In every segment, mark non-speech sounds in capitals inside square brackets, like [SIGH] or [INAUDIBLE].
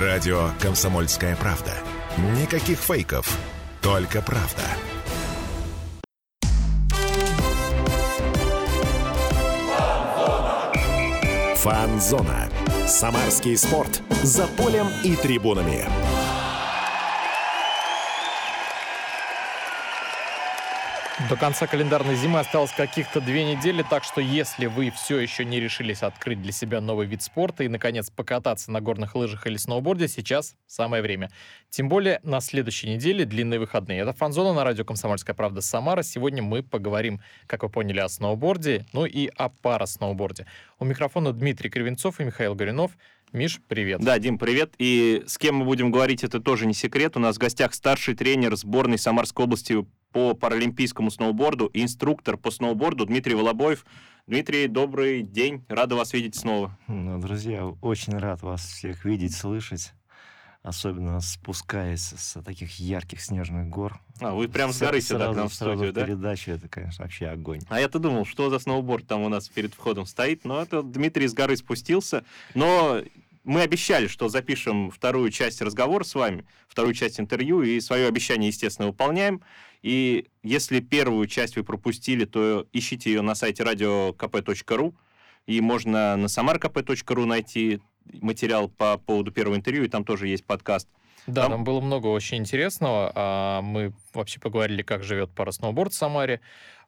Радио «Комсомольская правда». Никаких фейков, только правда. Фанзона. Самарский спорт. За полем и трибунами. До конца календарной зимы осталось каких-то две недели, так что если вы все еще не решились открыть для себя новый вид спорта и, наконец, покататься на горных лыжах или сноуборде, сейчас самое время. Тем более на следующей неделе длинные выходные. Это «Фанзона» на радио «Комсомольская правда» Самара. Сегодня мы поговорим, как вы поняли, о сноуборде, ну и о парасноуборде. У микрофона Дмитрий Кривенцов и Михаил Горюнов. Миш, привет. Да, Дим, привет. И с кем мы будем говорить, это тоже не секрет. У нас в гостях старший тренер сборной Самарской области по паралимпийскому сноуборду и инструктор по сноуборду Дмитрий Волобоев. Дмитрий, добрый день. Рада вас видеть снова. Ну, друзья, очень рад вас всех видеть, слышать. Особенно спускаясь с таких ярких снежных гор. А, вы прям с горы сюда к нам в студию, да? передача, это, конечно, вообще огонь. А я-то думал, что за сноуборд там у нас перед входом стоит, но это Дмитрий с горы спустился. Но мы обещали, что запишем вторую часть разговора с вами, вторую часть интервью, и свое обещание, естественно, выполняем. И если первую часть вы пропустили, то ищите ее на сайте radiokp.ru, и можно на samarkp.ru найти материал по поводу первого интервью, и там тоже есть подкаст. Да, там, там было много очень интересного. А, мы вообще поговорили, как живет парасноуборд в Самаре,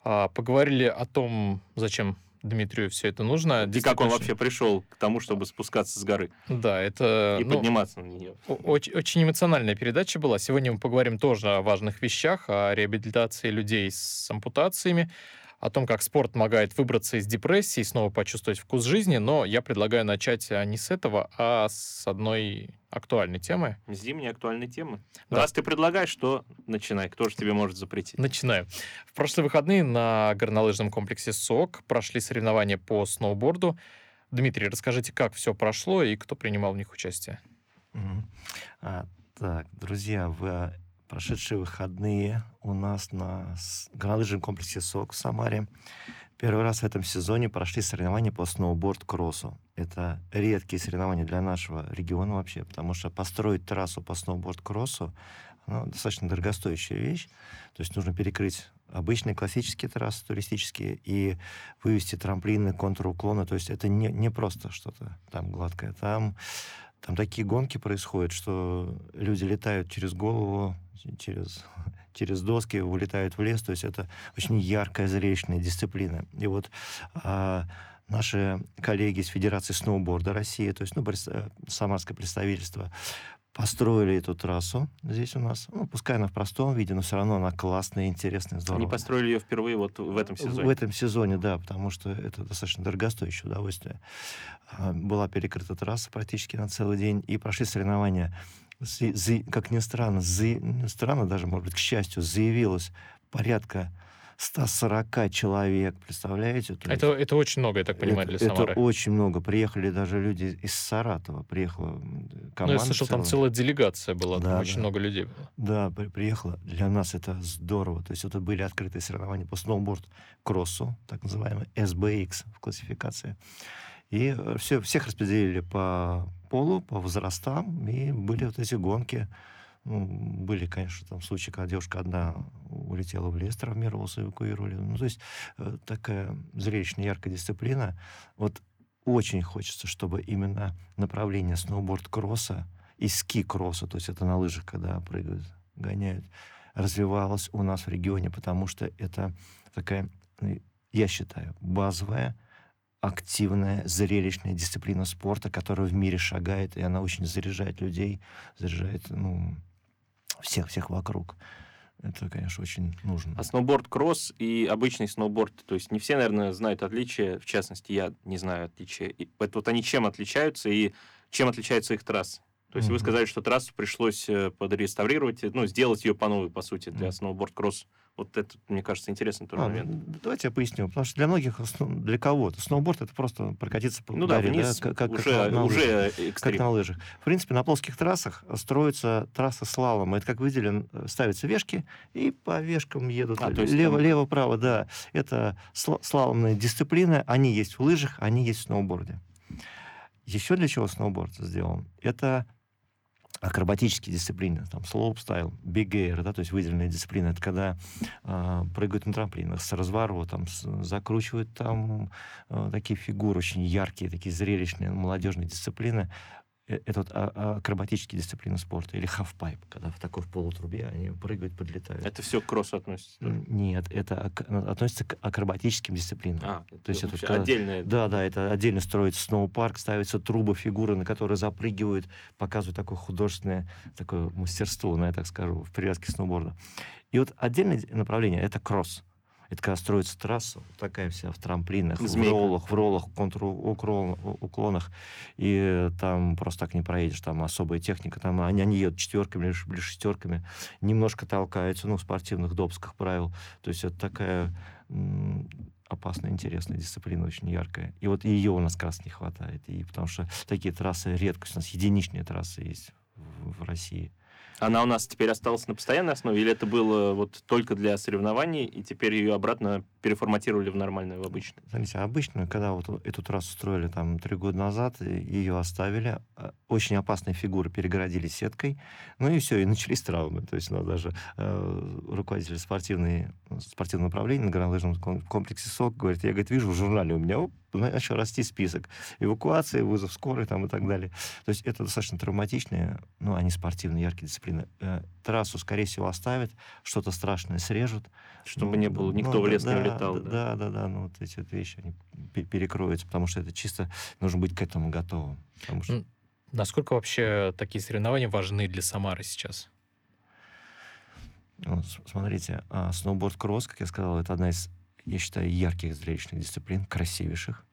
а, поговорили о том, зачем Дмитрию все это нужно. И как он вообще пришел к тому, чтобы спускаться с горы. Да, это... И ну, подниматься на нее. Очень, очень эмоциональная передача была. Сегодня мы поговорим тоже о важных вещах, о реабилитации людей с ампутациями, о том, как спорт помогает выбраться из депрессии и снова почувствовать вкус жизни, но я предлагаю начать а, не с этого, а с одной актуальной темы. Зимней актуальной темы. Да. Раз ты предлагаешь, что начинай. Кто же тебе может запретить? Начинаю. В прошлые выходные на горнолыжном комплексе СОК прошли соревнования по сноуборду. Дмитрий, расскажите, как все прошло и кто принимал в них участие? Mm-hmm. А, так, друзья, в прошедшие выходные у нас на горнолыжном комплексе СОК в Самаре первый раз в этом сезоне прошли соревнования по сноуборд-кроссу. Это редкие соревнования для нашего региона вообще, потому что построить трассу по сноуборд-кроссу ну, достаточно дорогостоящая вещь. То есть нужно перекрыть обычные классические трассы туристические и вывести трамплины, контруклоны. То есть это не, не просто что-то там гладкое. Там, там такие гонки происходят, что люди летают через голову, через, [LAUGHS] через доски, улетают в лес. То есть это очень яркая, зрелищная дисциплина. И вот а, наши коллеги из Федерации сноуборда России, то есть ну, э, самарское представительство, построили эту трассу здесь у нас. Ну, пускай она в простом виде, но все равно она классная, интересная, здоровая. Они построили ее впервые вот в этом сезоне? В этом сезоне, да, потому что это достаточно дорогостоящее удовольствие. А, была перекрыта трасса практически на целый день, и прошли соревнования как ни странно, за, странно даже, может быть, к счастью, заявилось порядка 140 человек, представляете? То это, есть, это очень много, я так понимаю, это, для Самары. Это очень много. Приехали даже люди из Саратова, приехала команда. Ну, я слышал, целая. там целая делегация была, да, там очень много людей было. Да, при, приехала. Для нас это здорово. То есть это были открытые соревнования по сноуборд-кроссу, так называемый SBX в классификации. И все, всех распределили по полу, по возрастам, и были вот эти гонки. Ну, были, конечно, там случаи, когда девушка одна улетела в лес, травмировалась, эвакуировали. Ну, то есть э, такая зрелищная, яркая дисциплина. Вот очень хочется, чтобы именно направление сноуборд-кросса и ски-кросса, то есть это на лыжах, когда прыгают, гоняют, развивалось у нас в регионе, потому что это такая, ну, я считаю, базовая активная, зрелищная дисциплина спорта, которая в мире шагает, и она очень заряжает людей, заряжает ну, всех, всех вокруг. Это, конечно, очень нужно. А сноуборд-кросс и обычный сноуборд, то есть не все, наверное, знают отличия, в частности, я не знаю отличия. И вот они чем отличаются и чем отличаются их трассы? То есть mm-hmm. вы сказали, что трассу пришлось э, подреставрировать, ну, сделать ее по новой, по сути, для mm-hmm. сноуборд-кросс вот это, мне кажется, интересный тоже а, момент. Давайте я поясню. Потому что для многих, для кого-то, сноуборд это просто прокатиться по ну, горе, да, вниз, да, как, уже, как, на, уже лыжах, как на лыжах. В принципе, на плоских трассах строится трасса слалома. Это, как видели, ставятся вешки, и по вешкам едут а, лево, там... лево, право, да. Это слаломная дисциплина. Они есть в лыжах, они есть в сноуборде. Еще для чего сноуборд сделан? Это акробатические дисциплины, там, слоуп-стайл, air, да, то есть выделенные дисциплины, это когда э, прыгают на трамплинах с разворотом, там, с, закручивают там э, такие фигуры очень яркие, такие зрелищные, молодежные дисциплины. Э, это вот а, а, акробатические дисциплины спорта, или халфпайп, когда в такой в полутрубе они прыгают, подлетают. Это все к кроссу относится? Нет, это относится к акробатическим дисциплинам. А, То есть это когда... отдельное. Да, да, это отдельно строится сноупарк, ставятся трубы, фигуры, на которые запрыгивают, показывают такое художественное такое мастерство, ну, я так скажу, в привязке сноуборда. И вот отдельное направление — это кросс. Это когда строится трасса, такая вся в трамплинах, Змейка. в роллах, в роллах, контруклонах, и там просто так не проедешь, там особая техника, там они, они едут четверками или шестерками, немножко толкаются, ну, в спортивных допусках правил. То есть это такая опасная, интересная дисциплина, очень яркая. И вот ее у нас как раз не хватает. И потому что такие трассы редкость. У нас единичные трассы есть в, в России. Она у нас теперь осталась на постоянной основе, или это было вот только для соревнований, и теперь ее обратно переформатировали в нормальную, в обычную? Смотрите, обычную, когда вот эту трассу строили там три года назад, ее оставили, а, очень опасные фигуры перегородили сеткой, ну и все, и начались травмы. То есть у нас даже э, руководитель спортивной, спортивного управления на горнолыжном комплексе СОК говорит, я, говорит, вижу в журнале у меня, оп, начал расти список эвакуации, вызов скорой там и так далее. То есть это достаточно травматичные, ну, они спортивные, яркие дисциплины. Э, трассу, скорее всего, оставят, что-то страшное срежут. Чтобы ну, не было, никто ну, в лес да, не улетал. Да, да, да, да, ну, вот эти вот вещи, они перекроются, потому что это чисто нужно быть к этому готовым. Потому что... Насколько вообще такие соревнования важны для Самары сейчас? Вот, смотрите, а, сноуборд-кросс, как я сказал, это одна из, я считаю, ярких зрелищных дисциплин, красивейших.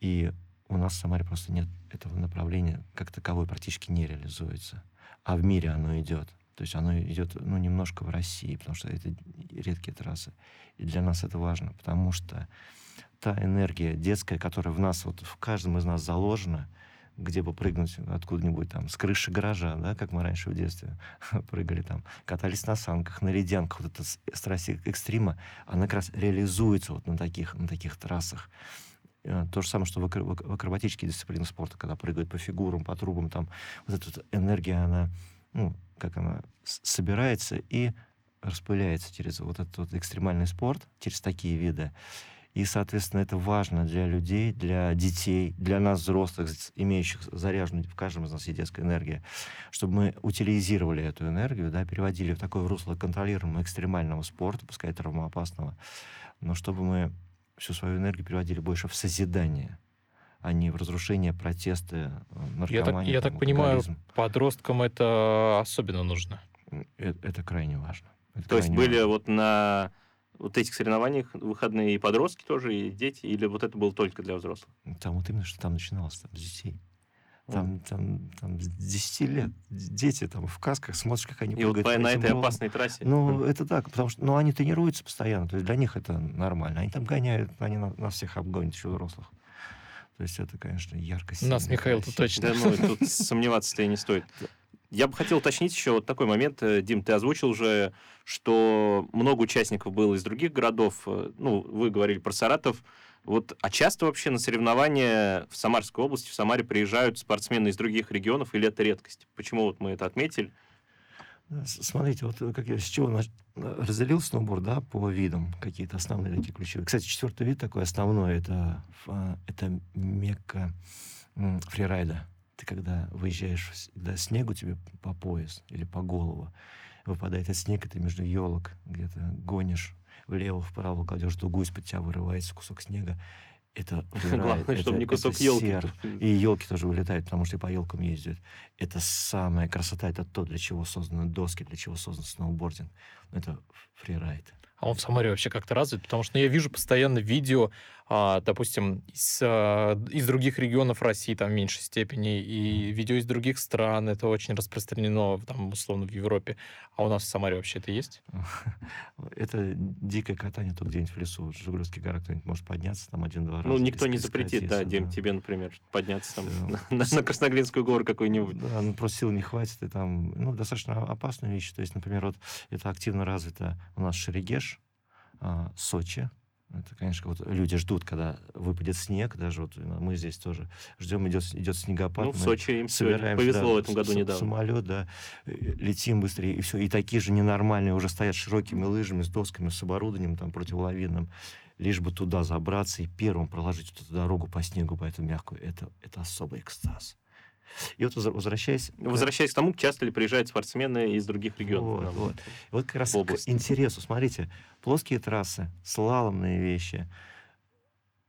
И у нас в Самаре просто нет этого направления, как таковой практически не реализуется. А в мире оно идет. То есть оно идет, ну, немножко в России, потому что это редкие трассы. И для нас это важно, потому что та энергия детская, которая в нас, вот в каждом из нас заложена, где бы прыгнуть откуда-нибудь там, с крыши гаража, да, как мы раньше в детстве [LAUGHS] прыгали там, катались на санках, на ледянках, вот эта страсть экстрима, она как раз реализуется вот на таких, на таких трассах. Э, то же самое, что в акробатические дисциплины спорта, когда прыгают по фигурам, по трубам, там вот эта вот энергия, она, ну, как она собирается и распыляется через вот этот вот экстремальный спорт, через такие виды. И, соответственно, это важно для людей, для детей, для нас, взрослых, имеющих заряженную, в каждом из нас есть детская энергия, чтобы мы утилизировали эту энергию, да, переводили в такое русло контролируемого экстремального спорта, пускай травмоопасного, но чтобы мы всю свою энергию переводили больше в созидание, а не в разрушение, протесты, наркоманию. Я так, я так понимаю, подросткам это особенно нужно. Это, это крайне важно. Это То есть были важно. вот на вот этих соревнованиях выходные и подростки тоже, и дети, или вот это было только для взрослых? Там вот именно, что там начиналось, там, с детей. Там, там, там с 10 лет дети там в касках, смотришь, как они И вот по, на этой опасной трассе? Ну, это так, потому что ну, они тренируются постоянно, то есть для них это нормально. Они там гоняют, они на, нас всех обгонят еще взрослых. То есть это, конечно, ярко Нас, Михаил, тут точно. Да, ну, тут [LAUGHS] сомневаться-то и не стоит. Я бы хотел уточнить еще вот такой момент. Э, Дим, ты озвучил уже, что много участников было из других городов. Э, ну, вы говорили про Саратов. Вот, а часто вообще на соревнования в Самарской области, в Самаре приезжают спортсмены из других регионов, или это редкость? Почему вот мы это отметили? Смотрите, вот как я с чего разделил сноуборд, да, по видам, какие-то основные такие ключевые. Кстати, четвертый вид такой основной, это, это мекка фрирайда. Ты когда выезжаешь, да, снегу тебе по пояс или по голову, выпадает этот снег, и ты между елок где-то гонишь влево-вправо, кладешь дугу, из-под тебя вырывается кусок снега. Это [LAUGHS] Главное, это, чтобы не кусок елки. И елки тоже вылетают, потому что по елкам ездят. Это самая красота, это то, для чего созданы доски, для чего создан сноубординг. Это фрирайд. А он в Самаре вообще как-то развит? Потому что ну, я вижу постоянно видео, а, допустим, из, а, из других регионов России, там, в меньшей степени, и видео из других стран. Это очень распространено, там, условно, в Европе. А у нас в Самаре вообще это есть? [LAUGHS] Это дикое катание тут где-нибудь в лесу. Жигулевский гора кто-нибудь может подняться там один-два раза. Ну, никто не запретит, да, Дим, тебе, например, подняться там [LAUGHS] на, Красноглинскую гору какую-нибудь. Да, ну, просто сил не хватит. И там, ну, достаточно опасная вещь. То есть, например, вот это активно развито у нас Шерегеш, а, Сочи, Это, конечно, вот люди ждут, когда выпадет снег, даже вот мы здесь тоже ждем, идет, идет снегопад. Ну, в Сочи им собираемся, повезло да, в этом году недавно. Самолет, да, э, летим быстрее, и все. И такие же ненормальные уже стоят с широкими лыжами, с досками, с оборудованием там противолавинным, лишь бы туда забраться и первым проложить эту дорогу по снегу, по эту мягкую. Это, это особый экстаз. И вот возвращаясь... Возвращаясь к тому, часто ли приезжают спортсмены из других регионов. Вот, вот. Вот как раз область. к интересу. Смотрите, плоские трассы, слаломные вещи,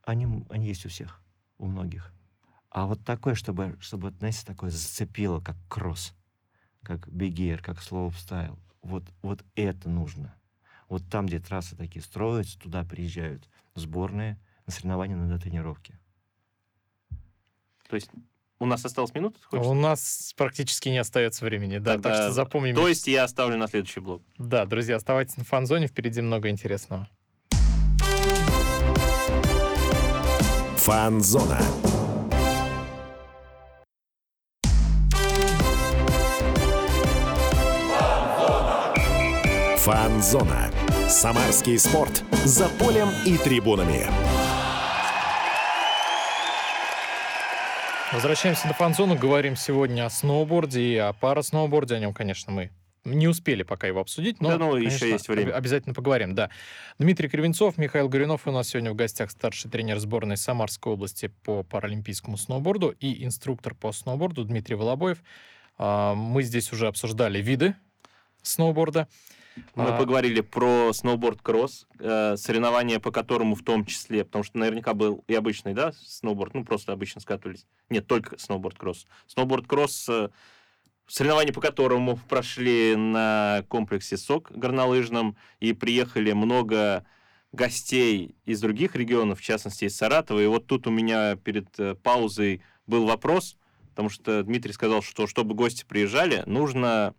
они, они есть у всех, у многих. А вот такое, чтобы, чтобы, знаете, такое зацепило, как кросс, как big air, как слоупстайл, вот, вот это нужно. Вот там, где трассы такие строятся, туда приезжают сборные на соревнования на тренировки. То есть у нас осталась минута? ты хочешь У нас практически не остается времени, да, так Тогда- что запомним. То есть я оставлю на следующий блок. Да, друзья, оставайтесь на фан-зоне, впереди много интересного. Фанзона. Фанзона. Самарский спорт. За полем и трибунами. Возвращаемся на фан-зону, говорим сегодня о сноуборде и о парасноуборде. О нем, конечно, мы не успели пока его обсудить, но, Да ну, еще конечно, есть время. об- обязательно поговорим, да. Дмитрий Кривенцов, Михаил Горюнов у нас сегодня в гостях старший тренер сборной Самарской области по паралимпийскому сноуборду и инструктор по сноуборду Дмитрий Волобоев. А, Мы здесь уже обсуждали виды сноуборда. Мы А, поговорили про сноуборд-кросс, э, соревнования по которому в том числе, потому что наверняка был и обычный, да, сноуборд, ну, просто обычно скатывались. Нет, только сноуборд-кросс. Сноуборд-кросс, э, соревнования по которому прошли на комплексе СОК горнолыжном, и приехали много гостей из других регионов, в частности, из Саратова. И вот тут у меня перед э, паузой был вопрос, потому что Дмитрий сказал, что чтобы гости приезжали, нужно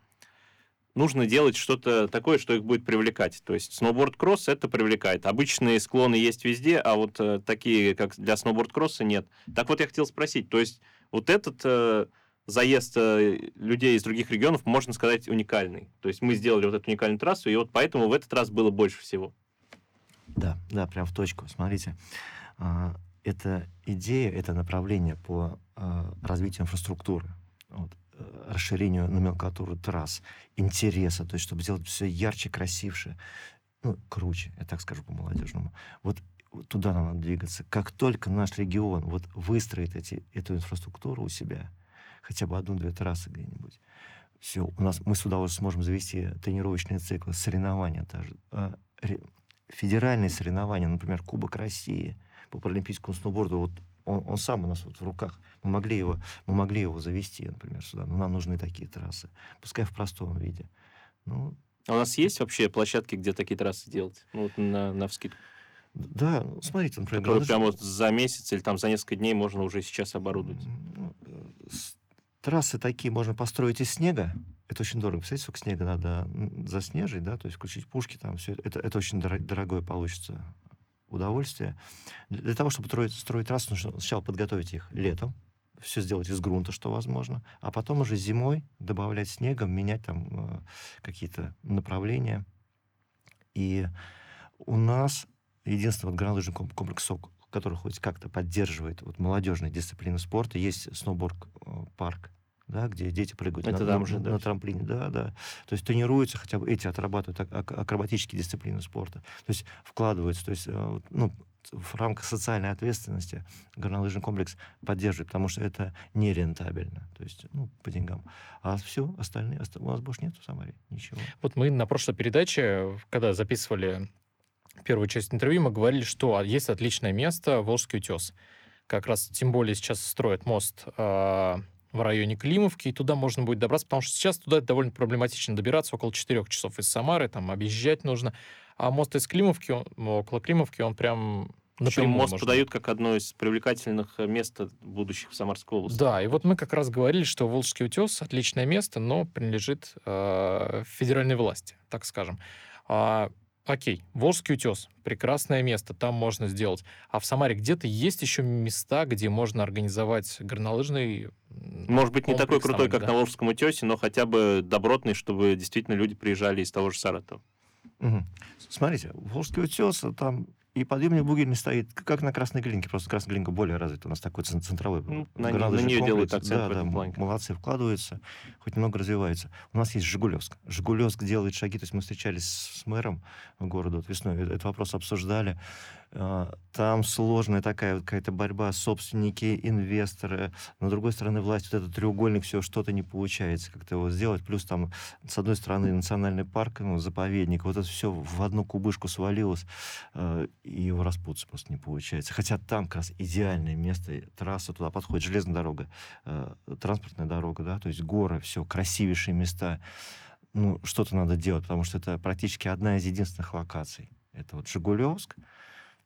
нужно делать что-то такое, что их будет привлекать. То есть сноуборд-кросс это привлекает. Обычные склоны есть везде, а вот э, такие, как для сноуборд-кросса, нет. Так вот я хотел спросить, то есть вот этот э, заезд э, людей из других регионов, можно сказать, уникальный. То есть мы сделали вот эту уникальную трассу, и вот поэтому в этот раз было больше всего. Да, да, прям в точку. Смотрите, а, это идея, это направление по а, развитию инфраструктуры, э, расширению номенклатуры трасс, интереса, то есть чтобы сделать все ярче, красивше, ну, круче, я так скажу по-молодежному. Вот туда нам надо двигаться. Как только наш регион вот выстроит эти, эту инфраструктуру у себя, хотя бы одну-две трассы где-нибудь, все, у нас мы с удовольствием сможем завести тренировочные циклы, соревнования даже. А, федеральные соревнования, например, Кубок России по паралимпийскому сноуборду, вот он, он сам у нас вот в руках. Мы могли его, мы могли его завести, например, сюда, но нам нужны такие трассы. Пускай в простом виде. Ну, А у нас есть вообще площадки, где такие трассы делать? Ну, вот на, на вскидку. да, ну, смотрите, например, Которые прямо вот за месяц или там за несколько дней можно уже сейчас оборудовать. Ну, э, Трассы такие можно построить из снега. Это очень дорого. Представляете, сколько снега надо заснежить, да, то есть включить пушки там, все это, это очень доро- дорогое получится удовольствие. Для, того, чтобы строить, строить трассы, нужно сначала подготовить их летом, все сделать из грунта, что возможно, а потом уже зимой добавлять снегом, менять там э, какие-то направления. И у нас единственный вот горнолыжный ком- комплекс СОК, который хоть как-то поддерживает вот молодежные дисциплины спорта, есть сноуборд-парк, да, где дети прыгают Это на, там же, на- да? на трамплине. Да, да. То есть тренируются, хотя бы эти отрабатывают ак- ак- акробатические дисциплины спорта. То есть вкладываются, то есть э, ну, в рамках социальной ответственности горнолыжный комплекс поддерживает, потому что это нерентабельно, то есть, ну, по деньгам. А все, остальные, оста- у нас больше нет в Самаре ничего. Вот мы на прошлой передаче, когда записывали первую часть интервью, мы говорили, что а, есть отличное место Волжский утес. Как раз, тем более, сейчас строят мост а, в районе Климовки, и туда можно будет добраться, потому что сейчас туда довольно проблематично добираться, около 4 часов из Самары, там объезжать нужно. А мост из Климовки, он- около Климовки, он прям Причем мост можно. подают как одно из привлекательных э, мест будущих в Самарской области. Да, и вот мы как раз говорили, что Волжский утес отличное место, но принадлежит э, федеральной власти, так скажем. А, окей, Волжский утес прекрасное место, там можно сделать. А в Самаре где-то есть еще места, где можно организовать горнолыжный. Может быть, не такой крутой, как да? на Волжском утесе, но хотя бы добротный, чтобы действительно люди приезжали из того же Саратова. Мгм. Смотрите, Волжский утес, а там И подъемник бугельный стоит, как на Красной Глинке, просто Красная Глинка более развита, у нас такой цен- центровой Ну, на на делают комплекс. акцент Да, в этом да, плане. молодцы, вкладываются, хоть немного развивается. У нас есть Жигулевск. Жигулевск делает шаги, то есть мы встречались с мэром города вот весной, э- этот вопрос обсуждали. А, Там сложная такая вот какая-то борьба, собственники, инвесторы. С другой стороны, власть, вот этот треугольник, все что-то не получается как-то его сделать. Плюс там, с одной стороны, национальный парк, ну, заповедник. Вот это все в одну кубышку свалилось, э, и его распутаться просто не получается. Хотя там как раз идеальное место, трасса туда подходит, железная дорога, э, транспортная дорога, да, то есть горы, все, красивейшие места. Ну, что-то надо делать, потому что это практически одна из единственных локаций. Это вот Жигулевск,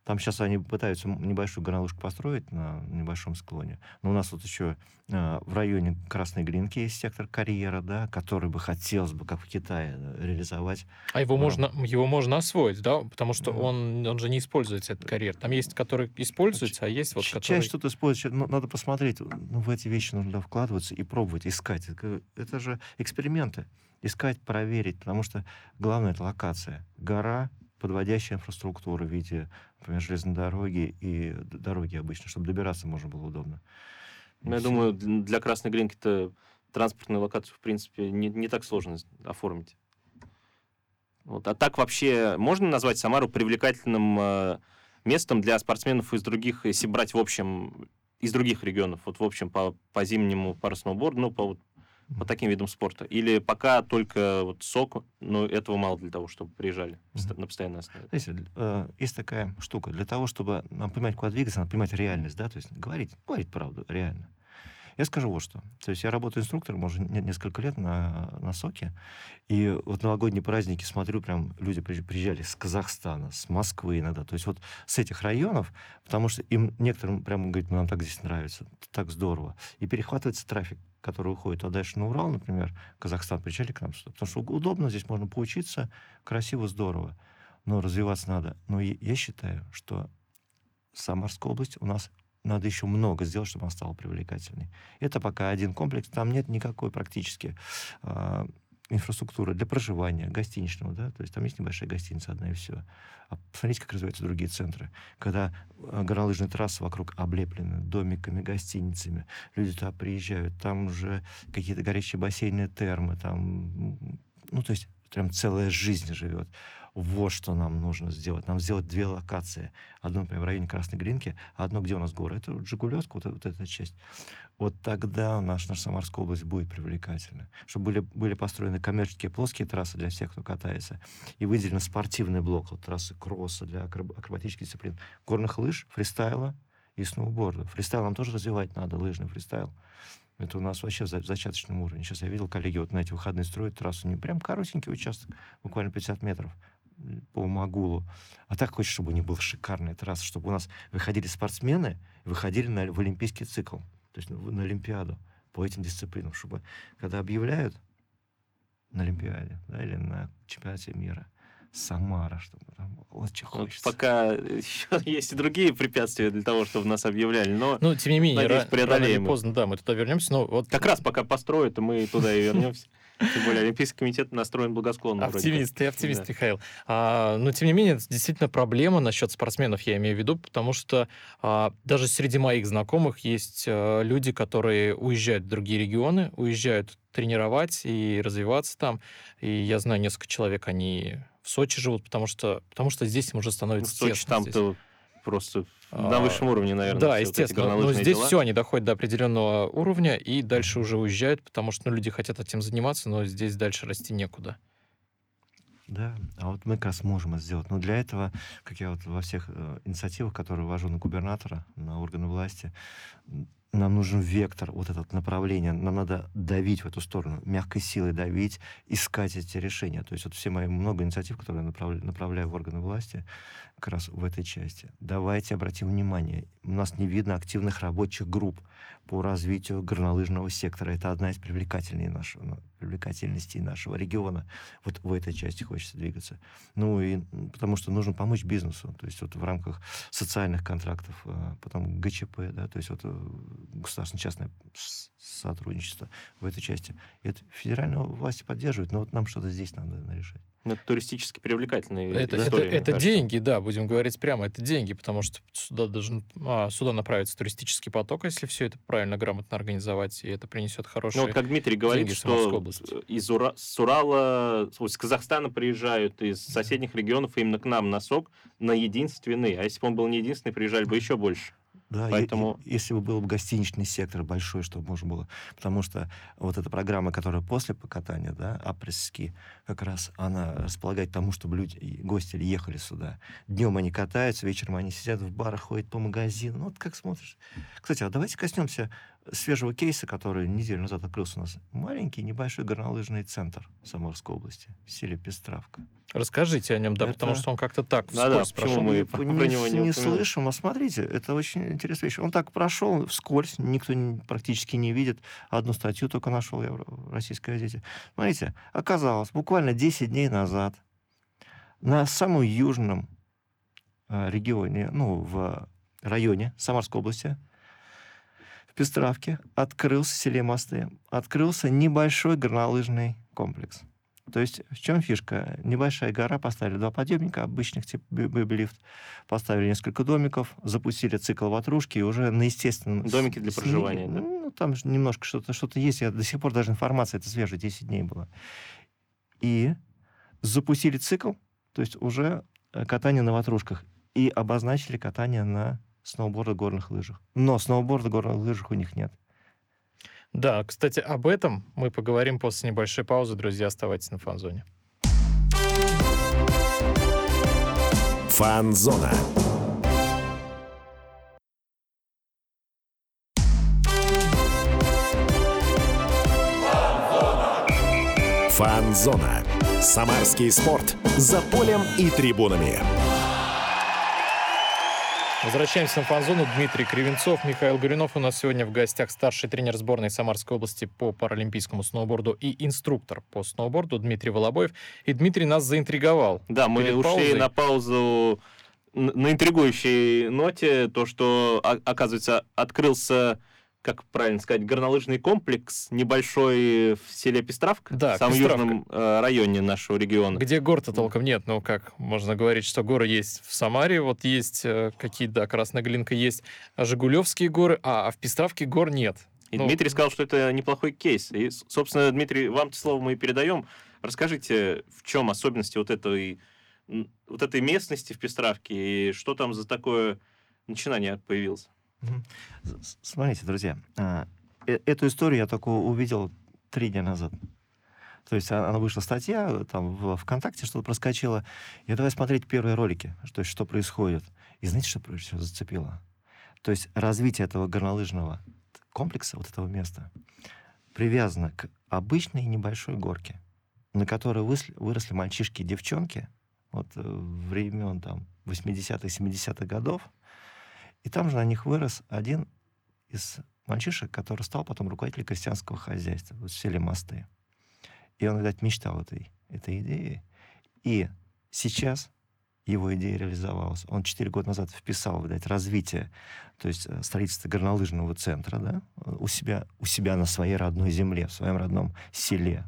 там сейчас они пытаются небольшую горнолыжку построить на небольшом склоне. Но у нас вот еще э, в районе Красной Глинки есть сектор карьера, да, который бы хотелось бы, как в Китае, э, реализовать. А его Да. можно, его можно освоить, да? Потому что Да. он, он же не используется, этот карьер. Там есть, который используется, а есть вот, Ч- который... Часть что-то использует, ну, надо посмотреть, ну, в эти вещи нужно вкладываться и пробовать, искать. Это, это же эксперименты. Искать, проверить, потому что главное это локация. Гора, подводящая инфраструктура в виде, например, железной дороги и дороги обычно, чтобы добираться можно было удобно. Ну, я всё. думаю, для Красной Глинки-то транспортную локацию, в принципе, не, не так сложно оформить. Вот. А так вообще можно назвать Самару привлекательным э, местом для спортсменов из других, если брать в общем, из других регионов, вот в общем по, по зимнему парусному борду, ну, по, по таким видам спорта? Или пока только вот СОК, но этого мало для того, чтобы приезжали Мгм. на постоянной основе? Знаете, э, есть такая штука. Для того, чтобы нам понимать, куда двигаться, надо понимать реальность, да, то есть говорить, говорить правду, реально. Я скажу вот что. То есть я работаю инструктором уже не- несколько лет на, на СОКе, и вот новогодние праздники смотрю, прям люди при- приезжали с Казахстана, с Москвы иногда, то есть вот с этих районов, потому что им некоторым прямо говорят, ну, нам так здесь нравится, так здорово. И перехватывается трафик, который уходит а дальше на Урал, например, Казахстан, приезжали к нам сюда, потому что удобно, здесь можно поучиться, красиво, здорово но развиваться надо. Но я считаю, что Самарская область у нас надо еще много сделать, чтобы она стала привлекательной. Это пока один комплекс, там нет никакой практически а, инфраструктуры для проживания, гостиничного, да, то есть там есть небольшая гостиница одна и все. А посмотрите, как развиваются другие центры, когда а, горнолыжные трассы вокруг облеплены домиками, гостиницами, люди туда приезжают, там уже какие-то горячие бассейны, термы, там, ну, то есть прям целая жизнь живет. Вот что нам нужно сделать. Нам сделать две локации. Одну, например, в районе Красной Глинки, а одну, где у нас горы. Это вот Жигулевск, вот, вот эта часть. Вот тогда наш, наша Самарская область будет привлекательна. Чтобы были, были построены коммерческие плоские трассы для всех, кто катается. И выделен спортивный блок, вот трассы кросса для акроб- акробатических дисциплин. Горных лыж, фристайла и сноуборда. Фристайл нам тоже развивать надо, лыжный фристайл. Это у нас вообще в за- в зачаточном уровне. Сейчас я видел, коллеги вот на эти выходные строят трассу. Не прям коротенький участок, буквально 50 метров по могулу. А так хочешь, чтобы у них была шикарная трасса, чтобы у нас выходили спортсмены, выходили на, в олимпийский цикл, то есть в- на Олимпиаду по этим дисциплинам, чтобы когда объявляют на Олимпиаде да, или на чемпионате мира, Самара, чтобы там очень Вот хочется. пока [LAUGHS] еще есть и другие препятствия для того, чтобы нас объявляли, но Ну, тем не менее, Надеюсь, ра- рано или преодолеем поздно, да, мы туда вернемся. Но вот как раз пока построят, и мы туда и вернемся. Тем более Олимпийский комитет настроен благосклонно. Оптимист, ты оптимист, Да. Михаил. А, но, тем не менее, это действительно проблема насчет спортсменов, я имею в виду, потому что а, даже среди моих знакомых есть а, люди, которые уезжают в другие регионы, уезжают тренировать и развиваться там. И я знаю несколько человек, они в Сочи живут, потому что, потому что здесь им уже Ну, в становится Сочи тесно там-то просто на высшем уровне, наверное. Да, все вот естественно. Но здесь дела. все, они доходят до определенного уровня и дальше уже уезжают, потому что ну, люди хотят этим заниматься, но здесь дальше расти некуда. Да, а вот мы как раз можем это сделать. Но для этого, как я вот во всех э, инициативах, которые вожу на губернатора, на органы власти, нам нужен вектор, вот это направление. Нам надо давить в эту сторону, мягкой силой давить, искать эти решения. То есть вот все мои много инициатив, которые я направляю, направляю в органы власти, как раз в этой части. Давайте обратим внимание, у нас не видно активных рабочих групп по развитию горнолыжного сектора. Это одна из привлекательней нашего, привлекательностей нашего региона. Вот в этой части хочется двигаться. Ну и потому что нужно помочь бизнесу, то есть вот в рамках социальных контрактов, э, потом ГЧП, да, то есть вот э, государственно-частное сотрудничество в этой части. Это федеральные власти поддерживают, но вот нам что-то здесь надо решать. Ну, Это туристически привлекательная Это, это, история, это деньги, да, будем говорить прямо, это деньги, потому что сюда должен а, сюда направится туристический поток, если все это правильно, грамотно организовать, и это принесет хорошие... Ну, вот как Дмитрий говорит, что из Ура- с Урала, с Казахстана приезжают, из соседних регионов именно к нам на СОК на единственный. А если бы он был не единственный, приезжали бы еще больше. Да, Поэтому- е- если бы был бы гостиничный сектор большой, чтобы можно было... Потому что вот эта программа, которая после покатания, да, апресски, как раз она располагает тому, чтобы люди, гости ехали сюда. Днем они катаются, вечером они сидят в барах, ходят по магазинам. Ну, вот как смотришь. Кстати, а давайте коснемся свежего кейса, который неделю назад открылся у нас. Маленький, небольшой горнолыжный центр в Самарской области, в селе Пестравка. Расскажите о нем, да, Это- потому что он как-то так вскользь почему прошел. мы не, про не него не не слышим, а смотрите, это очень интересная вещь. Он так прошел вскользь, никто не- практически не видит. Одну статью только нашел я в российской газете. Смотрите, оказалось, буквально 10 дней назад на самом южном э, регионе, ну, в районе Самарской области, Пестравке, открылся, в селе Мосты, открылся небольшой горнолыжный комплекс. То есть в чем фишка? Небольшая гора, поставили два подъемника обычных, типа бэ- бэби-лифт, поставили несколько домиков, запустили цикл ватрушки, и уже на естественном... Домики для проживания, да? Ну, там же немножко что-то что есть. Я до сих пор даже информация, это свежая, 10 дней была. И запустили цикл, то есть уже э, катание на ватрушках, и обозначили катание на сноубордах, горных лыжах. Но сноуборда, горных лыжах у них нет. Да, кстати, об этом мы поговорим после небольшой паузы. Друзья, оставайтесь на фан-зоне. Фанзона. Фанзона. Самарский спорт. За полем и трибунами. Возвращаемся на фан-зону. Дмитрий Кривенцов, Михаил Горюнов. У нас сегодня в гостях старший тренер сборной Самарской области по паралимпийскому сноуборду и инструктор по сноуборду Дмитрий Волобоев. И Дмитрий нас заинтриговал. Да, мы Перед ушли паузой. на паузу на интригующей ноте, то, что, о- оказывается, открылся, как правильно сказать, горнолыжный комплекс небольшой в селе Пестравка, Да, в самом Пестравка. южном э, районе нашего региона. Где гор-то толком нет, ну как можно говорить, что горы есть в Самаре, вот есть э, какие-то, да, Красная Глинка есть, а Жигулевские горы, а, а в Пестравке гор нет. И Ну, Дмитрий сказал, что это неплохой кейс. И, собственно, Дмитрий, вам слово мы и передаем. Расскажите, в чем особенности вот этой, вот этой местности в Пестравке, и что там за такое начинание появилось? Смотрите, друзья, а, э- эту историю я только увидел три дня назад. То есть а- она вышла статья, там в ВКонтакте что-то проскочило. Я давай смотреть первые ролики, что, что происходит. И знаете, что всего зацепило? То есть развитие этого горнолыжного комплекса, вот этого места, привязано к обычной небольшой горке, на которой выросли мальчишки и девчонки вот э, времен там 80-х, 70-х годов. И там же на них вырос один из мальчишек, который стал потом руководителем крестьянского хозяйства вот в селе Мосты. И он, видать, мечтал этой, этой идеей. И сейчас его идея реализовалась. Он четыре года назад вписал, видать, развитие, то есть э, строительство горнолыжного центра, да, у себя, у себя на своей родной земле, в своем родном селе.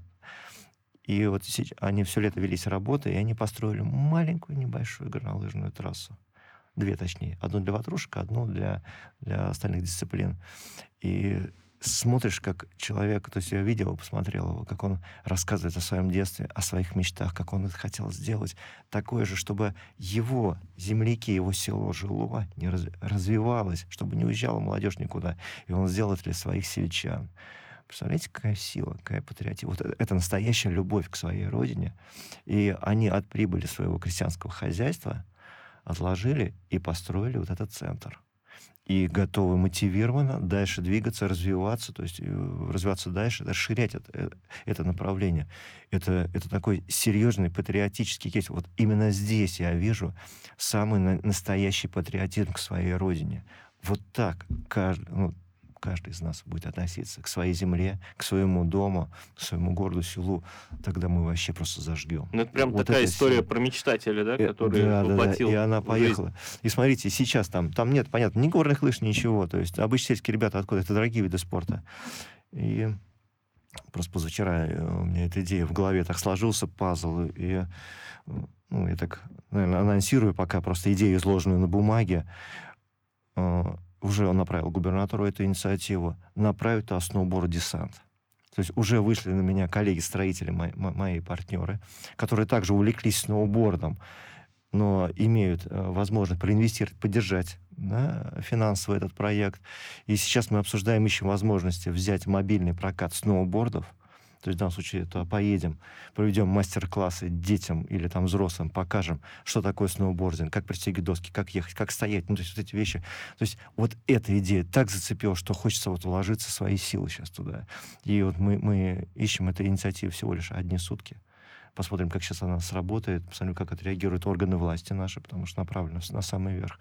И вот они все лето велись работы, и они построили маленькую небольшую горнолыжную трассу. Две, точнее. Одну для ватрушек, одну для, для остальных дисциплин. И смотришь, как человек, то есть я видел, посмотрел его, как он рассказывает о своем детстве, о своих мечтах, как он это хотел сделать, такое же, чтобы его земляки, его село жило, не раз- развивалось, чтобы не уезжала молодежь никуда. И он сделал это для своих сельчан. Представляете, какая сила, какая патриотизм. Вот это настоящая любовь к своей родине. И они от прибыли своего крестьянского хозяйства отложили и построили вот этот центр. И готовы мотивированно дальше двигаться, развиваться, то есть э, развиваться дальше, расширять это, э, это направление. Это, это такой серьезный патриотический кейс. Вот именно здесь я вижу самый на- настоящий патриотизм к своей родине. Вот так каждый, ну, каждый из нас будет относиться к своей земле, к своему дому, к своему городу, селу, тогда мы вообще просто зажгем. Ну, это прям Вот такая история сила. про мечтателя, да, Э, который да, да, да, воплотил и она в жизнь. поехала. И смотрите, сейчас там, там нет, понятно, ни горных лыж, ничего. То есть обычные сельские ребята откуда? Это дорогие виды спорта. И просто позавчера э, у меня эта идея в голове так сложился пазл, и ну, я так, наверное, анонсирую пока просто идею, изложенную на бумаге. Уже направил губернатору эту инициативу, направить туда сноуборд-десант. То есть уже вышли на меня коллеги-строители, мои, мои партнеры, которые также увлеклись сноубордом, но имеют э, возможность проинвестировать, поддержать да, финансово этот проект. И сейчас мы обсуждаем, ищем возможности взять мобильный прокат сноубордов, то есть в данном случае то поедем, проведем мастер-классы детям или там взрослым, покажем, что такое сноубординг, как пристегивать доски, как ехать, как стоять. Ну, то есть вот эти вещи. То есть вот эта идея так зацепила, что хочется вот вложиться свои силы сейчас туда. И вот мы, мы ищем эту инициативу всего лишь одни сутки. Посмотрим, как сейчас она сработает, посмотрим, как отреагируют органы власти наши, потому что направлено на самый верх.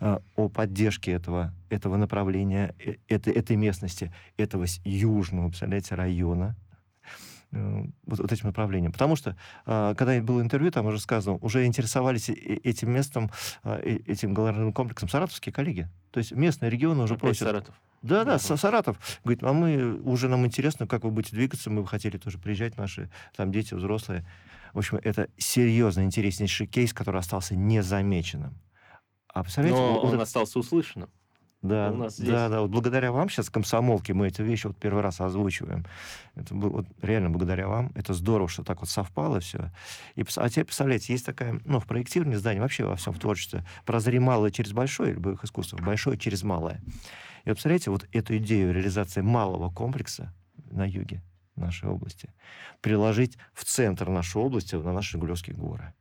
А, о поддержке этого, этого направления, э, этой, этой местности, этого южного, представляете, района, вот, вот этим направлением. Потому что, э, когда было интервью, там уже сказано, уже интересовались этим местом, э, этим горным комплексом саратовские коллеги. То есть местные регионы уже Опять просят... Саратов. Да, да, да, Саратов. Говорит, а мы уже нам интересно, как вы будете двигаться, мы бы хотели тоже приезжать, наши там дети, взрослые. В общем, это серьезно интереснейший кейс, который остался незамеченным. А представляете, Но он это... остался услышанным. Да, у нас здесь. да, да. Вот благодаря вам сейчас, комсомолке, мы эти вещи вот первый раз озвучиваем. Это вот реально благодаря вам. Это здорово, что так вот совпало все. И, а теперь, представляете, есть такая, ну, в проектировании зданий, вообще во всем в творчестве, прозри малое через большое, любых искусствах, большое через малое. И вот, представляете, вот эту идею реализации малого комплекса на юге нашей области приложить в центр нашей области, на наши Жигулевские горы.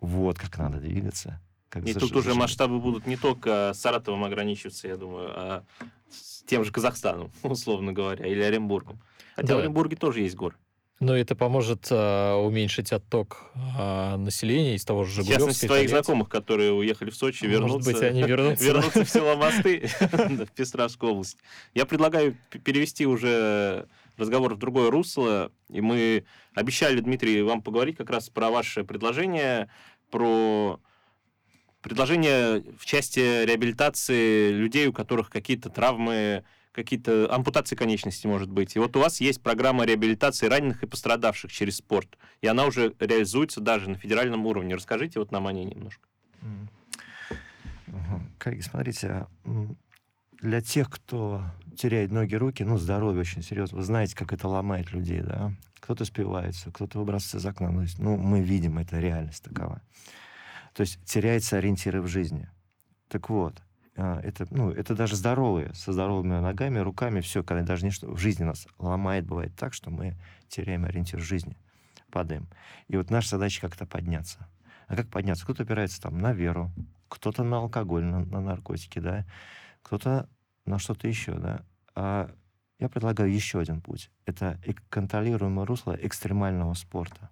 Вот как надо двигаться. Как и тут уже масштабы будут не только с Саратовым ограничиваться, я думаю, а с тем же Казахстаном, [LAUGHS] условно говоря, или Оренбургом. Хотя да. в Оренбурге тоже есть горы. Но это поможет э, уменьшить отток э, населения из того же Жигулевска. В частности, твоих знакомых, которые уехали в Сочи, вернутся, Может быть, они вернутся. [LAUGHS] вернутся в село Мосты, [LAUGHS] в Пестравскую область. Я предлагаю перевести уже разговор в другое русло. И мы обещали, Дмитрий, вам поговорить как раз про ваше предложение, про предложение в части реабилитации людей, у которых какие-то травмы, какие-то ампутации конечностей, может быть. И вот у вас есть программа реабилитации раненых и пострадавших через спорт. И она уже реализуется даже на федеральном уровне. Расскажите вот нам о ней немножко. Коллеги, смотрите, для тех, кто теряет ноги, руки, ну, здоровье очень серьезно. Вы знаете, как это ломает людей, да? Кто-то спивается, кто-то выбрасывается из окна. Ну, мы видим, это реальность такова. То есть теряется ориентиры в жизни. Так вот, а, это, ну, это даже здоровые, со здоровыми ногами, руками, все, когда даже не что в жизни нас ломает, бывает так, что мы теряем ориентир в жизни, падаем. И вот наша задача как-то подняться. А как подняться? Кто-то опирается там на веру, кто-то на алкоголь, на, на наркотики, да, кто-то на что-то еще, да. А я предлагаю еще один путь. Это контролируемое русло экстремального спорта.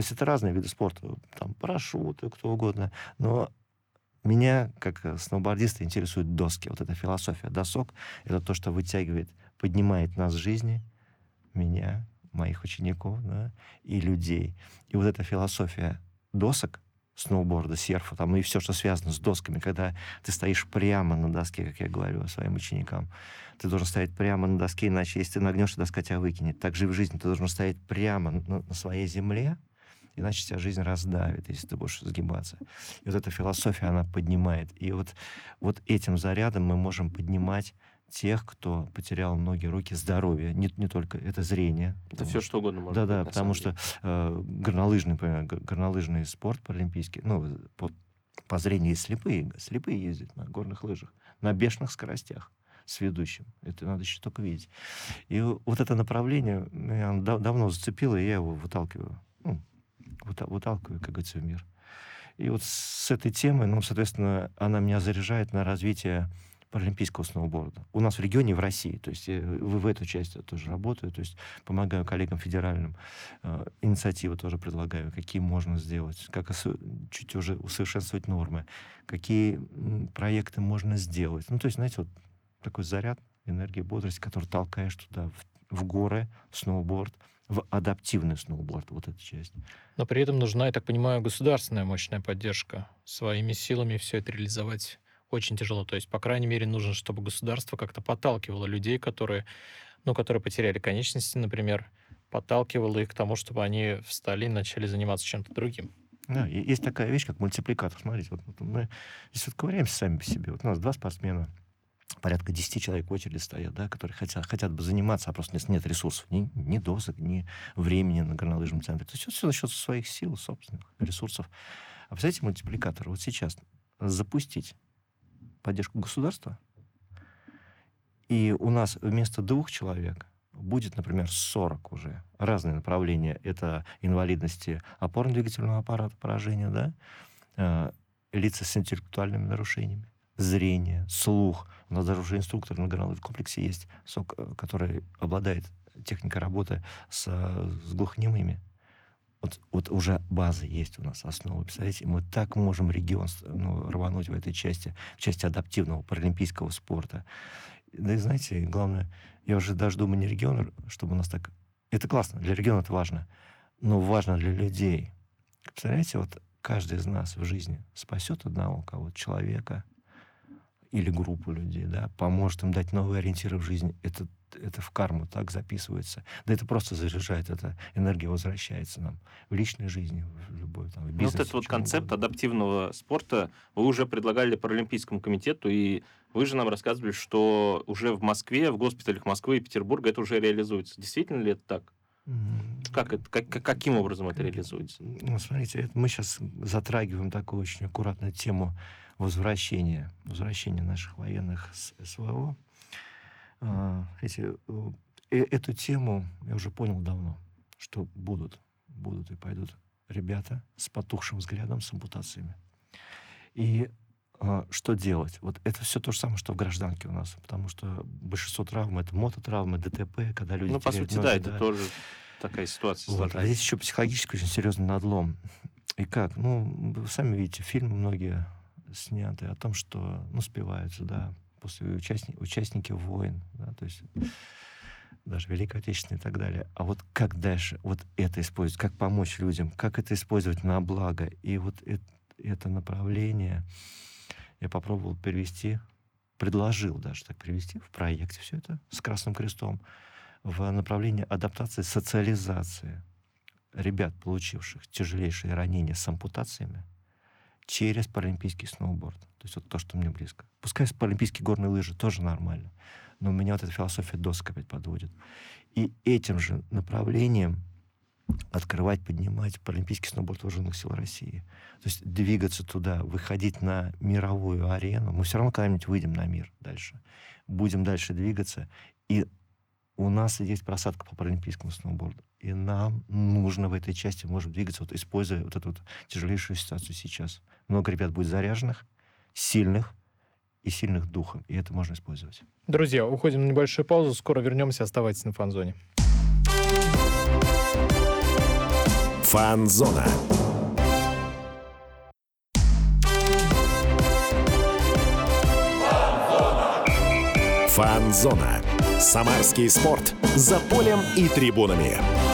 То есть это разные виды спорта, там парашюты, кто угодно. Но меня, как э, сноубордиста, интересуют доски. Вот эта философия досок — это то, что вытягивает, поднимает нас в жизни, меня, моих учеников, да, и людей. И вот эта философия досок, сноуборда, серфа, там, и все, что связано с досками, когда ты стоишь прямо на доске, как я говорю своим ученикам, ты должен стоять прямо на доске, иначе если ты нагнешься, доска тебя выкинет. Так же и в жизни ты должен стоять прямо на, на своей земле, иначе тебя жизнь раздавит, если ты будешь сгибаться. И вот эта философия, она поднимает. И вот, вот этим зарядом мы можем поднимать тех, кто потерял ноги, руки, здоровье. Не, не только это зрение. Это все что угодно можно. Да, да, потому что э, горнолыжный, например, горнолыжный спорт паралимпийский, ну, по, по зрению слепые, слепые ездят на горных лыжах, на бешеных скоростях с ведущим. Это надо еще только видеть. И вот это направление меня давно зацепило, и я его выталкиваю. Ну, выталкиваю, как говорится, в мир. И вот с этой темой, ну, соответственно, она меня заряжает на развитие паралимпийского сноуборда. У нас в регионе, в России. То есть я в, в эту часть я тоже работаю, то есть помогаю коллегам федеральным. Э, инициативы тоже предлагаю, какие можно сделать, как чуть уже усовершенствовать нормы, какие проекты можно сделать. Ну, то есть, знаете, вот такой заряд энергии, бодрости, который толкаешь туда, в, в горы, в сноуборд, в адаптивный сноуборд, вот эта часть. Но при этом нужна, я так понимаю, государственная мощная поддержка. Своими силами все это реализовать очень тяжело. То есть, по крайней мере, нужно, чтобы государство как-то подталкивало людей, которые ну, которые потеряли конечности, например, подталкивало их к тому, чтобы они встали и начали заниматься чем-то другим. Да, есть такая вещь, как мультипликатор. Смотрите, вот, вот мы здесь вот ковыряемся сами по себе. Вот у нас два спортсмена, порядка 10 человек в очереди стоят, да, которые хотят, хотят бы заниматься, а просто нет, нет ресурсов, ни, ни досок, ни времени на горнолыжном центре. То есть все за счет своих сил, собственных ресурсов. А представляете, мультипликатор вот сейчас запустить поддержку государства, и у нас вместо двух человек будет, например, 40 уже. Разные направления. Это инвалидности опорно-двигательного аппарата, поражения, да, э, лица с интеллектуальными нарушениями, зрение, слух. У нас даже уже инструктор на горнолыжном комплексе есть, сок, э, который обладает техникой работы с, с глухонемыми. Вот, вот уже база есть у нас, основа. Представляете, мы так можем регион ну, рвануть в этой части, в части адаптивного паралимпийского спорта. Да и знаете, главное, я уже даже думаю не регион, чтобы у нас так... Это классно, для региона это важно, но важно для людей. Представляете, вот каждый из нас в жизни спасет одного кого-то, человека или группу людей, да, поможет им дать новые ориентиры в жизни. Это, это в карму так записывается. Да это просто заряжает, эта энергия возвращается нам в личной жизни, в любой там, в бизнесе. Ну, вот этот вот концепт угодно. адаптивного спорта вы уже предлагали Паралимпийскому комитету, и вы же нам рассказывали, что уже в Москве, в госпиталях Москвы и Петербурга это уже реализуется. Действительно ли это так? Как это, как, каким образом это реализуется? Ну, смотрите, это мы сейчас затрагиваем такую очень аккуратную тему возвращения, возвращения наших военных с СВО. А, эти, э, эту тему я уже понял давно, что будут, будут и пойдут ребята с потухшим взглядом, с ампутациями. И а, что делать? Вот это все то же самое, что в гражданке у нас, потому что большинство травм это мототравмы, ДТП, когда люди. Ну, по сути, ноги, да, это да. тоже такая ситуация. Вот. А здесь еще психологически очень серьезный надлом. И как? Ну, вы сами видите, фильмы многие сняты о том, что, ну, спиваются, да, после участники, участники войн, да, то есть даже Великой Отечественной и так далее. А вот как дальше вот это использовать, как помочь людям, как это использовать на благо. И вот это, это направление, я попробовал перевести, предложил даже так перевести в проекте все это с Красным Крестом в направлении адаптации, социализации ребят, получивших тяжелейшие ранения с ампутациями, через паралимпийский сноуборд. То есть вот то, что мне близко. Пускай с паралимпийские горные лыжи тоже нормально, но у меня вот эта философия досок опять подводит. И этим же направлением открывать, поднимать Паралимпийский сноуборд вооруженных сил России. То есть двигаться туда, выходить на мировую арену. Мы все равно когда-нибудь выйдем на мир дальше. Будем дальше двигаться. И у нас есть просадка по паралимпийскому сноуборду. И нам нужно в этой части, может, двигаться, вот, используя вот эту вот тяжелейшую ситуацию сейчас. Много ребят будет заряженных, сильных и сильных духом. И это можно использовать. Друзья, уходим на небольшую паузу. Скоро вернемся. Оставайтесь на фан-зоне. Фан-зона. Фан-зона. Самарский спорт. За полем и трибунами.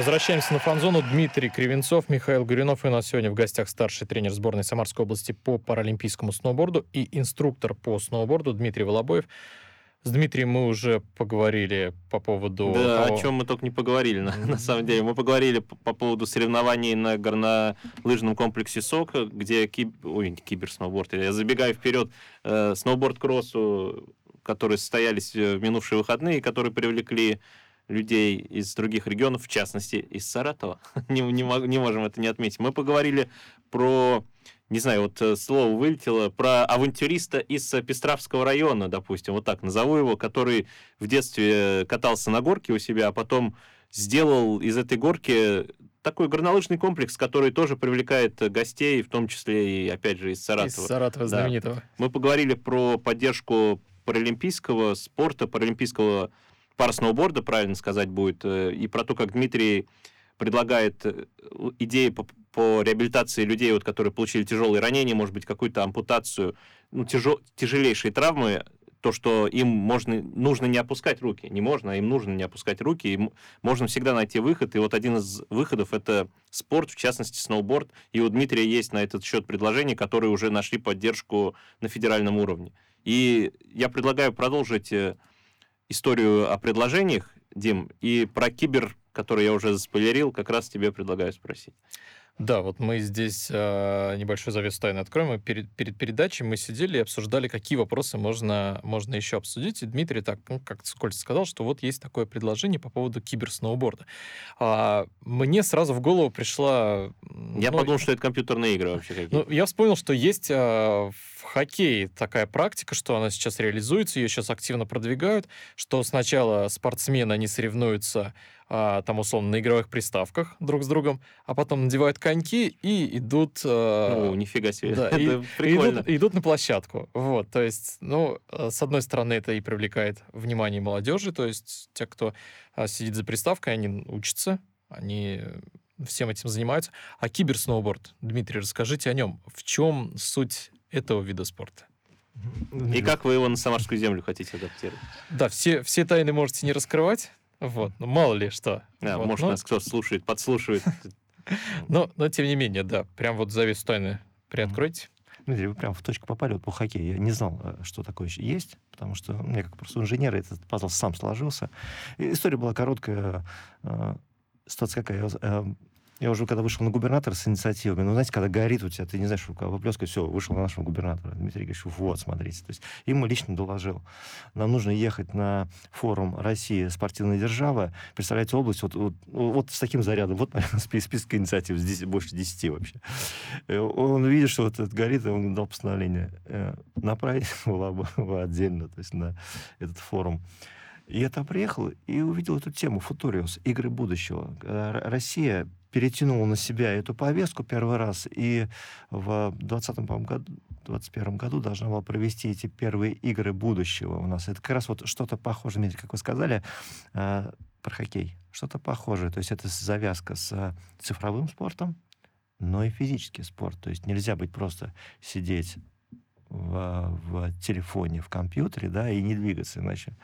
Возвращаемся на фан-зону. Дмитрий Кривенцов, Михаил Гуринов. И у нас сегодня в гостях старший тренер сборной Самарской области по паралимпийскому сноуборду и инструктор по сноуборду Дмитрий Волобоев. С Дмитрием мы уже поговорили по поводу... Да, того... о чем мы только не поговорили, на, на самом деле. Мы поговорили по, по поводу соревнований на горнолыжном комплексе СОК, где киб... Ой, киберсноуборд. Я забегаю вперед. Э, сноуборд-кроссу, которые состоялись в минувшие выходные, которые привлекли людей из других регионов, в частности, из Саратова. [LAUGHS] не, не, не можем это не отметить. Мы поговорили про не знаю, вот э, слово вылетело, про авантюриста из э, Пестравского района, допустим, вот так назову его, который в детстве катался на горке у себя, а потом сделал из этой горки такой горнолыжный комплекс, который тоже привлекает гостей, в том числе и, опять же, из Саратова. Из Саратова да. знаменитого. Мы поговорили про поддержку паралимпийского спорта, паралимпийского пара-сноуборда, правильно сказать будет, э, и про то, как Дмитрий предлагает идеи по, по реабилитации людей, вот, которые получили тяжелые ранения, может быть, какую-то ампутацию, ну, тяжел, тяжелейшие травмы, то, что им можно, нужно не опускать руки. Не можно, а им нужно не опускать руки. И можно всегда найти выход. И вот один из выходов — это спорт, в частности, сноуборд. И у Дмитрия есть на этот счет предложения, которые уже нашли поддержку на федеральном уровне. И я предлагаю продолжить э, историю о предложениях, Дим, и про кибер, который я уже заспойлерил, как раз тебе предлагаю спросить. Да, вот мы здесь э, небольшой завес тайны откроем. Мы перед, перед передачей мы сидели и обсуждали, какие вопросы можно, можно еще обсудить. И Дмитрий так, ну, как Скольц сказал, что вот есть такое предложение по поводу киберсноуборда. А мне сразу в голову пришла... Я ну, подумал, что это компьютерные игры вообще какие-то. Ну, я вспомнил, что есть э, в хоккее такая практика, что она сейчас реализуется, ее сейчас активно продвигают, что сначала спортсмены, они соревнуются а, там, условно, на игровых приставках друг с другом, а потом надевают коньки и идут... а, Ну, нифига себе. да, [LAUGHS] это и- прикольно. Идут, идут на площадку. Вот, то есть, ну, э, с одной стороны, это и привлекает внимание молодежи, то есть те, кто а, сидит за приставкой, они учатся, они э, всем этим занимаются. А киберсноуборд, Дмитрий, расскажите о нем. В чем суть этого вида спорта? И как вы его на Самарскую землю хотите адаптировать? Да, все, все тайны можете не раскрывать, вот, ну, мало ли что. Да, Вот, может, но- нас кто-то слушает, подслушивает. [LAUGHS] Но, но, тем не менее, да, прям вот завесу тайны приоткройте. Дмитрий, вы прям в точку попали вот по хоккею. Я не знал, э, что такое еще есть, потому что у меня как просто инженера этот пазл сам сложился. И история была короткая. э, Ситуация какая? Я, э, я уже когда вышел на губернатора с инициативами, ну, знаете, когда горит у тебя, ты не знаешь, рука выплескивает, все, вышел на нашего губернатора. Дмитрий говорит, вот, смотрите. То есть ему лично доложил. Нам нужно ехать на форум России спортивная держава. Представляете, область вот, вот, вот с таким зарядом. Вот список, список инициатив, здесь больше 10 вообще. Э, Он видит, что вот это горит, и он дал постановление э, направить [LAUGHS] в Лабово отдельно, то есть на этот форум. Я там приехал и увидел эту тему «Футуриус. Игры будущего». Р- Россия перетянула на себя эту повестку первый раз, и в 20 году, 21 году должна была провести эти первые игры будущего у нас. Это как раз вот что-то похожее, как вы сказали, э, про хоккей. Что-то похожее. То есть это завязка с э, цифровым спортом, но и физический спорт. То есть нельзя быть просто сидеть в, в телефоне, в компьютере, да, и не двигаться, иначе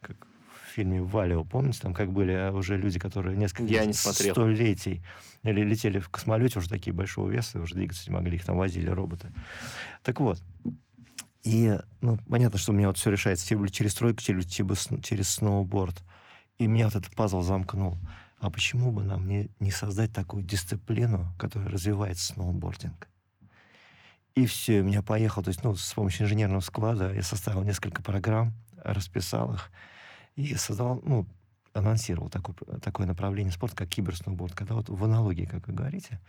как в фильме «Валио», помните, там как были а, уже люди, которые несколько Я не смотрел. столетий или летели в космолете уже такие большого веса, уже двигаться не могли, их там возили роботы. Так вот, и, ну, понятно, что у меня вот все решается через, тройку, через, через, через сноуборд. И меня вот этот пазл замкнул. А почему бы нам не, не создать такую дисциплину, которая развивает сноубординг? И все, у меня поехал, то есть, ну, с помощью инженерного склада я составил несколько программ, расписал их и создал, ну, анонсировал такое, такое направление спорта, как киберсноуборд, когда вот в аналогии, как вы говорите,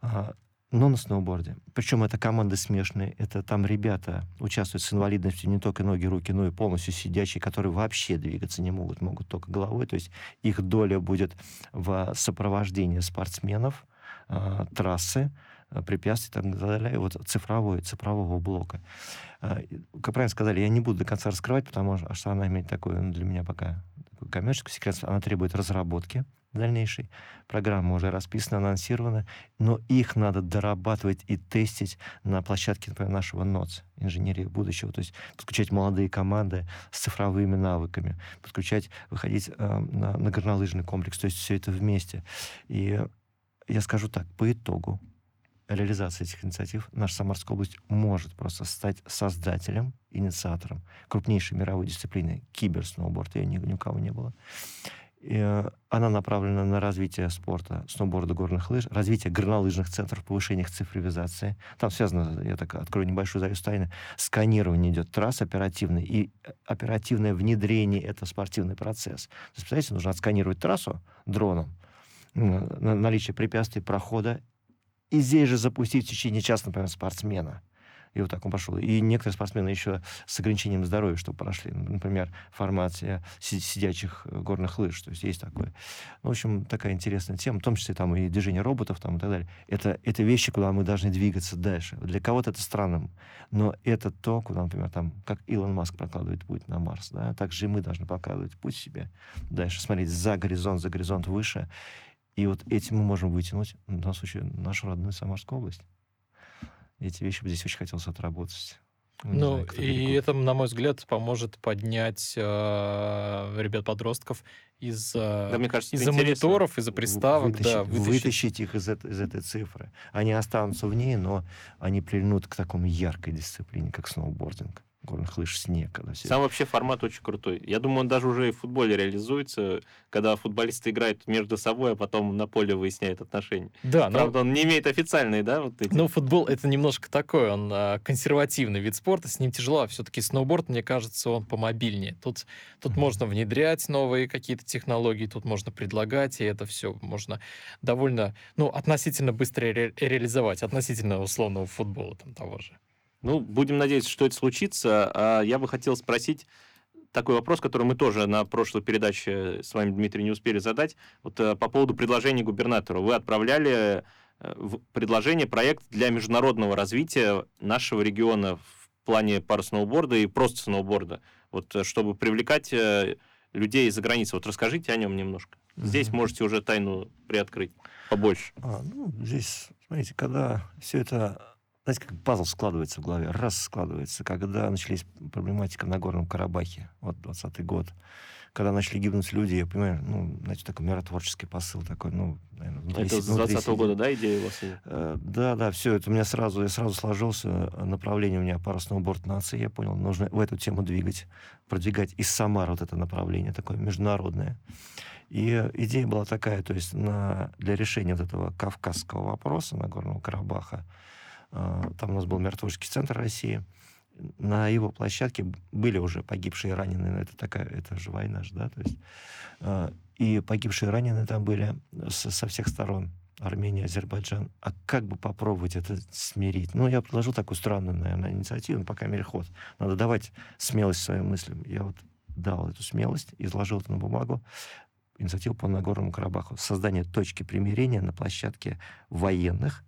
а, но на сноуборде. Причем это команды смешные, это там ребята участвуют с инвалидностью не только ноги, руки, но и полностью сидячие, которые вообще двигаться не могут, могут только головой, то есть их доля будет в сопровождении спортсменов, а, трассы, препятствий и так далее, вот цифровой, цифрового блока. И, Как правильно сказали, я не буду до конца раскрывать, потому что она имеет такой, ну, для меня пока такой коммерческий секрет, она требует разработки дальнейшей. Программа уже расписана, анонсирована, но их надо дорабатывать и тестить на площадке, например, нашего НОЦ, инженерии будущего, то есть подключать молодые команды с цифровыми навыками, подключать, выходить э, на, на горнолыжный комплекс, то есть все это вместе. И я скажу так, по итогу реализации этих инициатив наша Самарская область может просто стать создателем, инициатором крупнейшей мировой дисциплины киберсноуборд. Ее ни, ни у кого не было. И, э, она направлена на развитие спорта, сноуборда, горных лыж, развитие горнолыжных центров, повышение их цифровизации. Там связано, я так открою небольшую завесу тайны, сканирование идет трасс оперативный, и э, оперативное внедрение — это спортивный процесс. То есть, представляете, нужно отсканировать трассу дроном, наличие препятствий, прохода, и здесь же запустить в течение часа, например, спортсмена. И вот так он пошел. И некоторые спортсмены еще с ограничением здоровья, что прошли. Например, в формате си- сидячих э, горных лыж. То есть есть такое. Ну, в общем, такая интересная тема, в том числе там и движение роботов там, и так далее. Это, это вещи, куда мы должны двигаться дальше. Для кого-то это странно, но это то, куда, например, там, как Илон Маск прокладывает путь на Марс, да, так же и мы должны прокладывать путь себе дальше, смотреть за горизонт, за горизонт выше. И вот этим мы можем вытянуть, в данном случае, нашу родную Самарскую область. Эти вещи бы здесь очень хотелось отработать. Ну, не Ну, знаю, и далеко. это, на мой взгляд, поможет поднять э, ребят-подростков из, э, Да, мне кажется, из-за интересно. мониторов, из-за приставок, вытащить, да, вытащить. вытащить их из, из этой цифры. Они останутся в ней, но они прильнут к такому яркой дисциплине, как сноубординг. Горных лыж снег. Когда все... Сам вообще формат очень крутой. Я думаю, он даже уже и в футболе реализуется, когда футболисты играют между собой, а потом на поле выясняют отношения. Да, но... Правда, он не имеет официальной, да, вот эти... Ну, футбол — это немножко такой, он а, консервативный вид спорта, с ним тяжело, а все-таки сноуборд, мне кажется, он помобильнее. Тут, тут можно внедрять новые какие-то технологии, тут можно предлагать, и это все можно довольно, ну, относительно быстро ре- реализовать, относительно условного футбола там того же. Ну, будем надеяться, что это случится. А я бы хотел спросить такой вопрос, который мы тоже на прошлой передаче с вами, Дмитрий, не успели задать. Вот э, по поводу предложения губернатору. Вы отправляли э, в предложение, проект для международного развития нашего региона в плане парусноуборда и просто сноуборда, вот э, чтобы привлекать людей из-за границы. Вот расскажите о нем немножко. Здесь Мгм. можете уже тайну приоткрыть побольше. А, ну, здесь, смотрите, когда все это, знаете, как пазл складывается в голове, раз складывается, когда начались проблематика в Нагорном Карабахе, вот 20 год, когда начали гибнуть люди, я понимаю, ну, значит, такой миротворческий посыл такой, ну, наверное, внутри Это с внутри 20 сидит. года, да, идея у вас? Э, Да, да, все это у меня сразу, я сразу сложился направление у меня парусного борт нации, я понял, нужно в эту тему двигать, продвигать из Самары вот это направление такое международное. И э, идея была такая, то есть на, для решения вот этого кавказского вопроса Нагорного Карабаха, э, там у нас был миротворческий центр России, на его площадке были уже погибшие и раненые, это такая, это же война же, да, то есть, э, и погибшие и раненые там были со, всех сторон, Армения, Азербайджан, а как бы попробовать это смирить? Ну, я предложил такую странную, наверное, инициативу, но пока мере ход. Надо давать смелость своим мыслям. Я вот дал эту смелость, изложил это на бумагу, инициативу по Нагорному Карабаху. Создание точки примирения на площадке военных,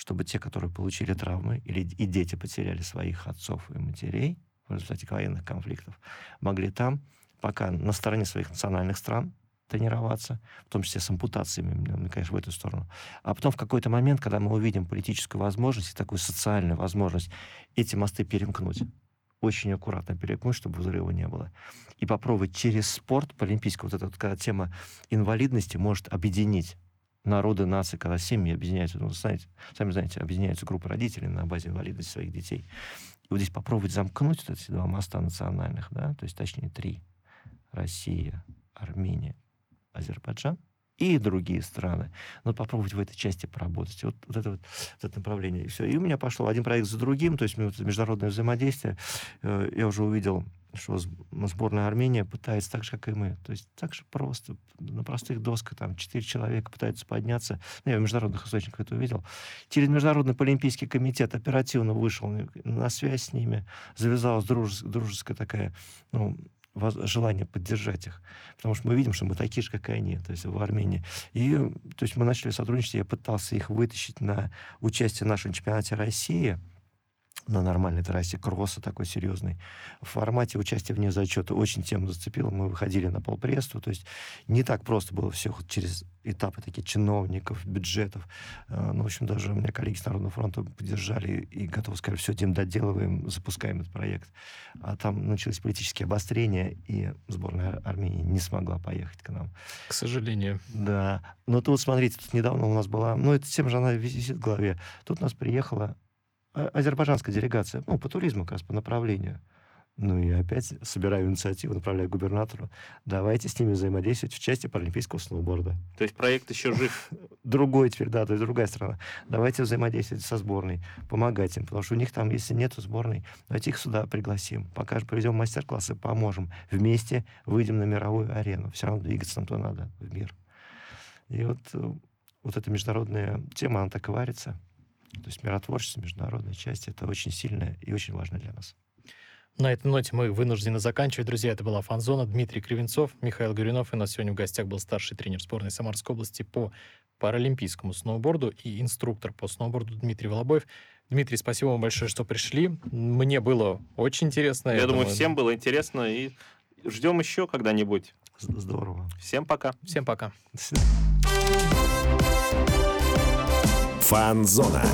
чтобы те, которые получили травмы, или и дети потеряли своих отцов и матерей в результате военных конфликтов, могли там, пока на стороне своих национальных стран, тренироваться, в том числе с ампутациями, ну, конечно, в эту сторону. А потом в какой-то момент, когда мы увидим политическую возможность и такую социальную возможность эти мосты перемкнуть, очень аккуратно перемкнуть, чтобы взрыва не было, и попробовать через спорт по олимпийскому, вот эта вот когда тема инвалидности может объединить народы, нации, когда семьи объединяются, ну, знаете, сами знаете, объединяются группы родителей на базе инвалидности своих детей. И вот здесь попробовать замкнуть вот эти два моста национальных, да, то есть точнее три. Россия, Армения, Азербайджан и другие страны. Но попробовать в этой части поработать. Вот, вот это вот, вот это направление. И все. И у меня пошло один проект за другим, то есть международное взаимодействие. Э, Я уже увидел, что сборная Армения пытается так же, как и мы. То есть так же просто, на простых досках, там, четыре человека пытаются подняться. Ну, я в международных источниках это увидел. Через Международный Олимпийский комитет оперативно вышел на- связь с ними, завязалась дружес- дружеская такая, ну, желание поддержать их. Потому что мы видим, что мы такие же, как и они, то есть в Армении. И то есть мы начали сотрудничать, я пытался их вытащить на участие в нашем чемпионате России, на нормальной трассе кросса такой серьезный. В формате участия вне зачета очень тему зацепило. Мы выходили на полпресту. То есть не так просто было все через этапы такие чиновников, бюджетов. Э, Ну, в общем, даже у меня коллеги с Народного фронта поддержали и готовы сказать, все, Дим, доделываем, запускаем этот проект. А там начались политические обострения, и сборная Армении не смогла поехать к нам. К сожалению. Да. Но тут, смотрите, тут недавно у нас была... Ну, эта тема же, она висит в голове. Тут у нас приехала а- азербайджанская делегация, ну, по туризму как раз, по направлению. Ну, и опять собираю инициативу, направляю губернатору. Давайте с ними взаимодействовать в части паралимпийского сноуборда. То есть проект еще жив. Другой теперь, да, то есть другая страна. Давайте взаимодействовать со сборной, помогать им, потому что у них там, если нету сборной, давайте их сюда пригласим, покажем, проведем мастер-классы, поможем. Вместе выйдем на мировую арену. Все равно двигаться нам то надо в мир. И вот, э, вот эта международная тема, она так и варится. То есть миротворчество, международная часть, это очень сильная и очень важно для нас. На этой ноте мы вынуждены заканчивать. Друзья, это была Фанзона. Дмитрий Кривенцов, Михаил Горюнов. И у нас сегодня в гостях был старший тренер сборной Самарской области по паралимпийскому сноуборду и инструктор по сноуборду Дмитрий Волобоев. Дмитрий, спасибо вам большое, что пришли. Мне было очень интересно. Я думаю, всем было интересно. И ждем еще когда-нибудь. Здорово. Всем пока. Всем пока. До свидания. Фанзона.